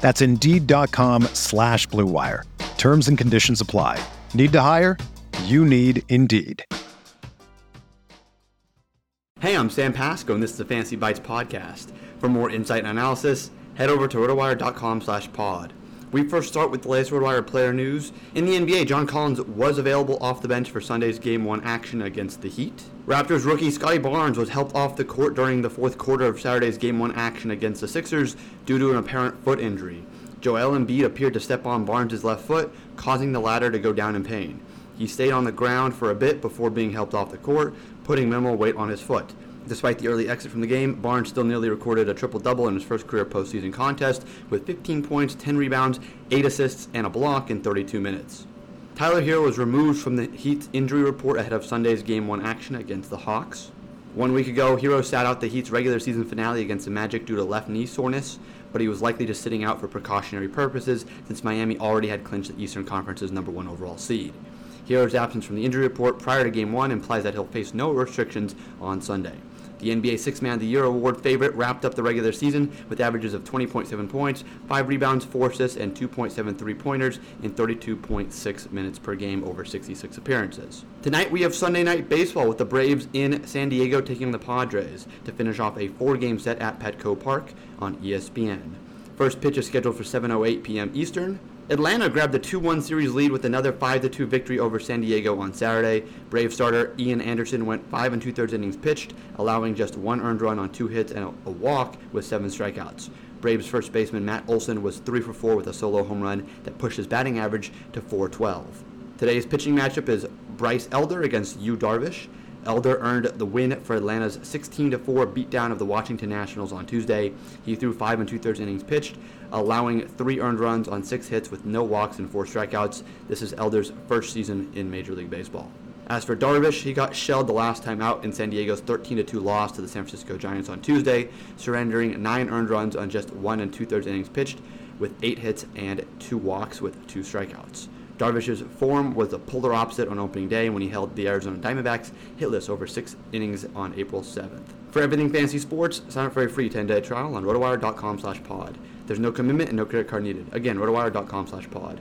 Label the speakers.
Speaker 1: That's Indeed.com slash BlueWire. Terms and conditions apply. Need to hire? You need Indeed.
Speaker 2: Hey, I'm Sam Pasco, and this is the Fancy Bites podcast. For more insight and analysis, head over to rotowire.com slash pod. We first start with the latest RotoWire player news. In the NBA, John Collins was available off the bench for Sunday's Game 1 action against the Heat. Raptors rookie Scottie Barnes was helped off the court during the fourth quarter of Saturday's Game 1 action against the Sixers due to an apparent foot injury. Joel Embiid appeared to step on Barnes' left foot, causing the latter to go down in pain. He stayed on the ground for a bit before being helped off the court, putting minimal weight on his foot. Despite the early exit from the game, Barnes still nearly recorded a triple double in his first career postseason contest with 15 points, 10 rebounds, 8 assists, and a block in 32 minutes. Tyler Herro was removed from the Heat's injury report ahead of Sunday's Game 1 action against the Hawks. One week ago, Herro sat out the Heat's regular season finale against the Magic due to left knee soreness, but he was likely just sitting out for precautionary purposes since Miami already had clinched the Eastern Conference's number one overall seed. Herro's absence from the injury report prior to Game 1 implies that he'll face no restrictions on Sunday. The NBA Six Man of the Year award favorite wrapped up the regular season with averages of 20.7 points, 5 rebounds, 4 assists, and 2.73 pointers in 32.6 minutes per game over 66 appearances. Tonight we have Sunday Night Baseball with the Braves in San Diego taking the Padres to finish off a four game set at Petco Park on ESPN. First pitch is scheduled for 7.08 p.m. Eastern. Atlanta grabbed the 2-1 series lead with another 5-2 victory over San Diego on Saturday. Brave starter Ian Anderson went 5 and 2 thirds innings pitched, allowing just one earned run on two hits and a walk with seven strikeouts. Braves first baseman Matt Olson was 3 for 4 with a solo home run that pushed his batting average to 412. Today's pitching matchup is Bryce Elder against Yu Darvish. Elder earned the win for Atlanta's 16 4 beatdown of the Washington Nationals on Tuesday. He threw five and two thirds innings pitched, allowing three earned runs on six hits with no walks and four strikeouts. This is Elder's first season in Major League Baseball. As for Darvish, he got shelled the last time out in San Diego's 13 2 loss to the San Francisco Giants on Tuesday, surrendering nine earned runs on just one and two thirds innings pitched, with eight hits and two walks with two strikeouts. Darvish's form was the polar opposite on opening day when he held the Arizona Diamondbacks hitless over six innings on April 7th. For everything fantasy sports, sign up for a free 10-day trial on rotowire.com slash pod. There's no commitment and no credit card needed. Again, rotowire.com slash pod.